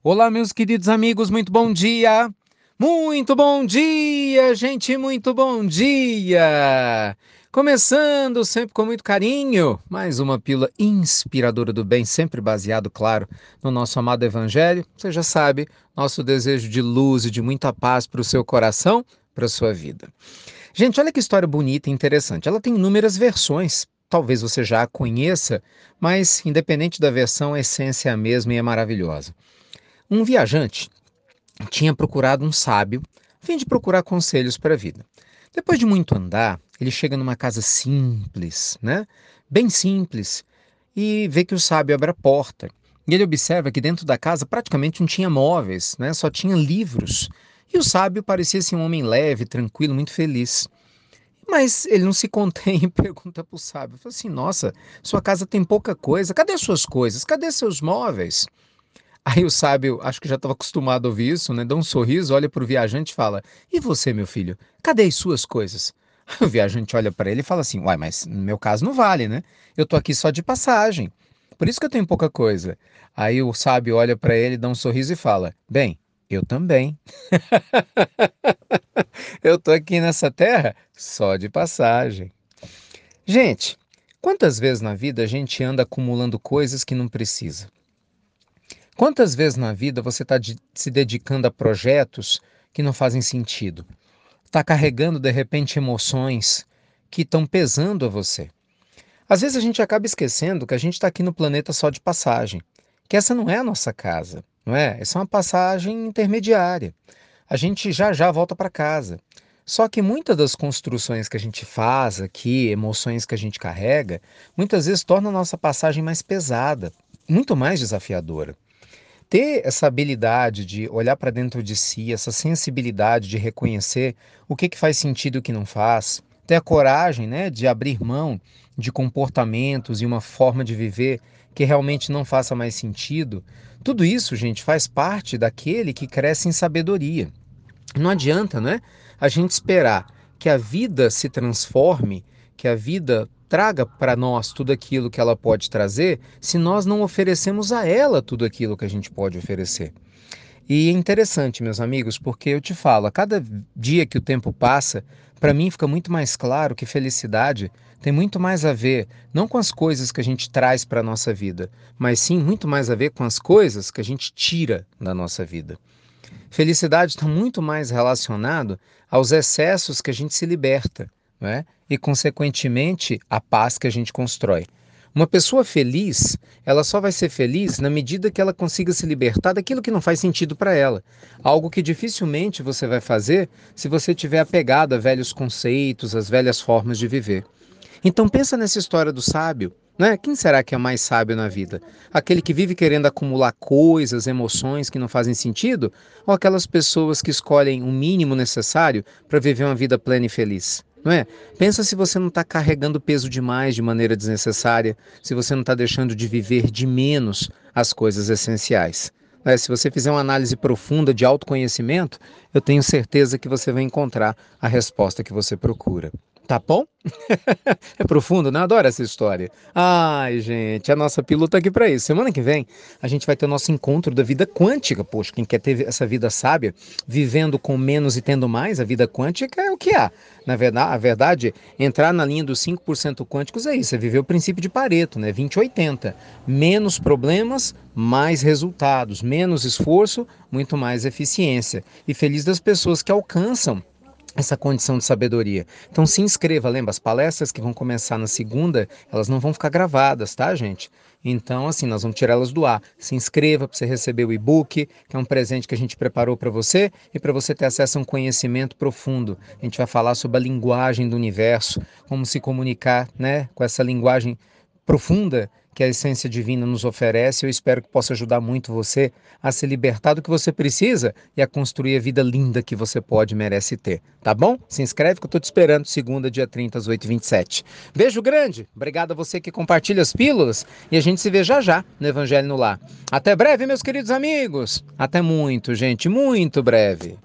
Olá, meus queridos amigos, muito bom dia! Muito bom dia, gente, muito bom dia! Começando sempre com muito carinho, mais uma pílula inspiradora do bem, sempre baseado, claro, no nosso amado Evangelho. Você já sabe, nosso desejo de luz e de muita paz para o seu coração, para a sua vida. Gente, olha que história bonita e interessante. Ela tem inúmeras versões, talvez você já a conheça, mas independente da versão, a essência é a mesma e é maravilhosa. Um viajante tinha procurado um sábio, a fim de procurar conselhos para a vida. Depois de muito andar, ele chega numa casa simples, né? Bem simples, e vê que o sábio abre a porta. E ele observa que dentro da casa praticamente não tinha móveis, né? Só tinha livros. E o sábio parecia ser um homem leve, tranquilo, muito feliz. Mas ele não se contém e pergunta para o sábio: assim, Nossa, sua casa tem pouca coisa, cadê suas coisas? Cadê seus móveis? Aí o sábio, acho que já estava acostumado a ouvir isso, né? Dá um sorriso, olha para o viajante e fala: E você, meu filho, cadê as suas coisas? O viajante olha para ele e fala assim: Uai, mas no meu caso não vale, né? Eu tô aqui só de passagem. Por isso que eu tenho pouca coisa. Aí o sábio olha para ele, dá um sorriso e fala: Bem, eu também. eu tô aqui nessa terra só de passagem. Gente, quantas vezes na vida a gente anda acumulando coisas que não precisa? Quantas vezes na vida você está de, se dedicando a projetos que não fazem sentido? Está carregando de repente emoções que estão pesando a você. Às vezes a gente acaba esquecendo que a gente está aqui no planeta só de passagem, que essa não é a nossa casa, não é? Essa é uma passagem intermediária. A gente já já volta para casa. Só que muitas das construções que a gente faz aqui, emoções que a gente carrega, muitas vezes torna a nossa passagem mais pesada, muito mais desafiadora ter essa habilidade de olhar para dentro de si, essa sensibilidade de reconhecer o que, que faz sentido e o que não faz, ter a coragem né, de abrir mão de comportamentos e uma forma de viver que realmente não faça mais sentido, tudo isso, gente, faz parte daquele que cresce em sabedoria. Não adianta, né? A gente esperar que a vida se transforme, que a vida traga para nós tudo aquilo que ela pode trazer, se nós não oferecemos a ela tudo aquilo que a gente pode oferecer. E é interessante, meus amigos, porque eu te falo, a cada dia que o tempo passa, para mim fica muito mais claro que felicidade tem muito mais a ver não com as coisas que a gente traz para a nossa vida, mas sim muito mais a ver com as coisas que a gente tira da nossa vida. Felicidade está muito mais relacionado aos excessos que a gente se liberta né? e, consequentemente, a paz que a gente constrói. Uma pessoa feliz, ela só vai ser feliz na medida que ela consiga se libertar daquilo que não faz sentido para ela. Algo que dificilmente você vai fazer se você tiver apegado a velhos conceitos, às velhas formas de viver. Então pensa nessa história do sábio. Né? Quem será que é mais sábio na vida? Aquele que vive querendo acumular coisas, emoções que não fazem sentido? Ou aquelas pessoas que escolhem o mínimo necessário para viver uma vida plena e feliz? Não é? Pensa se você não está carregando peso demais de maneira desnecessária, se você não está deixando de viver de menos as coisas essenciais. É, se você fizer uma análise profunda de autoconhecimento, eu tenho certeza que você vai encontrar a resposta que você procura. Tá bom? é profundo, né? Adoro essa história. Ai, gente, a nossa pílula tá aqui para isso. Semana que vem a gente vai ter o nosso encontro da vida quântica. Poxa, quem quer ter essa vida sábia, vivendo com menos e tendo mais, a vida quântica é o que há. Na verdade, a verdade, entrar na linha dos 5% quânticos é isso, é viver o princípio de Pareto, né? 20-80. Menos problemas, mais resultados. Menos esforço, muito mais eficiência. E feliz das pessoas que alcançam essa condição de sabedoria. Então se inscreva, lembra, as palestras que vão começar na segunda, elas não vão ficar gravadas, tá, gente? Então, assim, nós vamos tirá-las do ar. Se inscreva para você receber o e-book, que é um presente que a gente preparou para você e para você ter acesso a um conhecimento profundo. A gente vai falar sobre a linguagem do universo, como se comunicar, né, com essa linguagem profunda que a essência divina nos oferece. Eu espero que possa ajudar muito você a se libertar do que você precisa e a construir a vida linda que você pode e merece ter. Tá bom? Se inscreve que eu estou te esperando segunda, dia 30, às 8h27. Beijo grande. Obrigado a você que compartilha as pílulas e a gente se vê já já no Evangelho no Lar. Até breve, meus queridos amigos. Até muito, gente. Muito breve.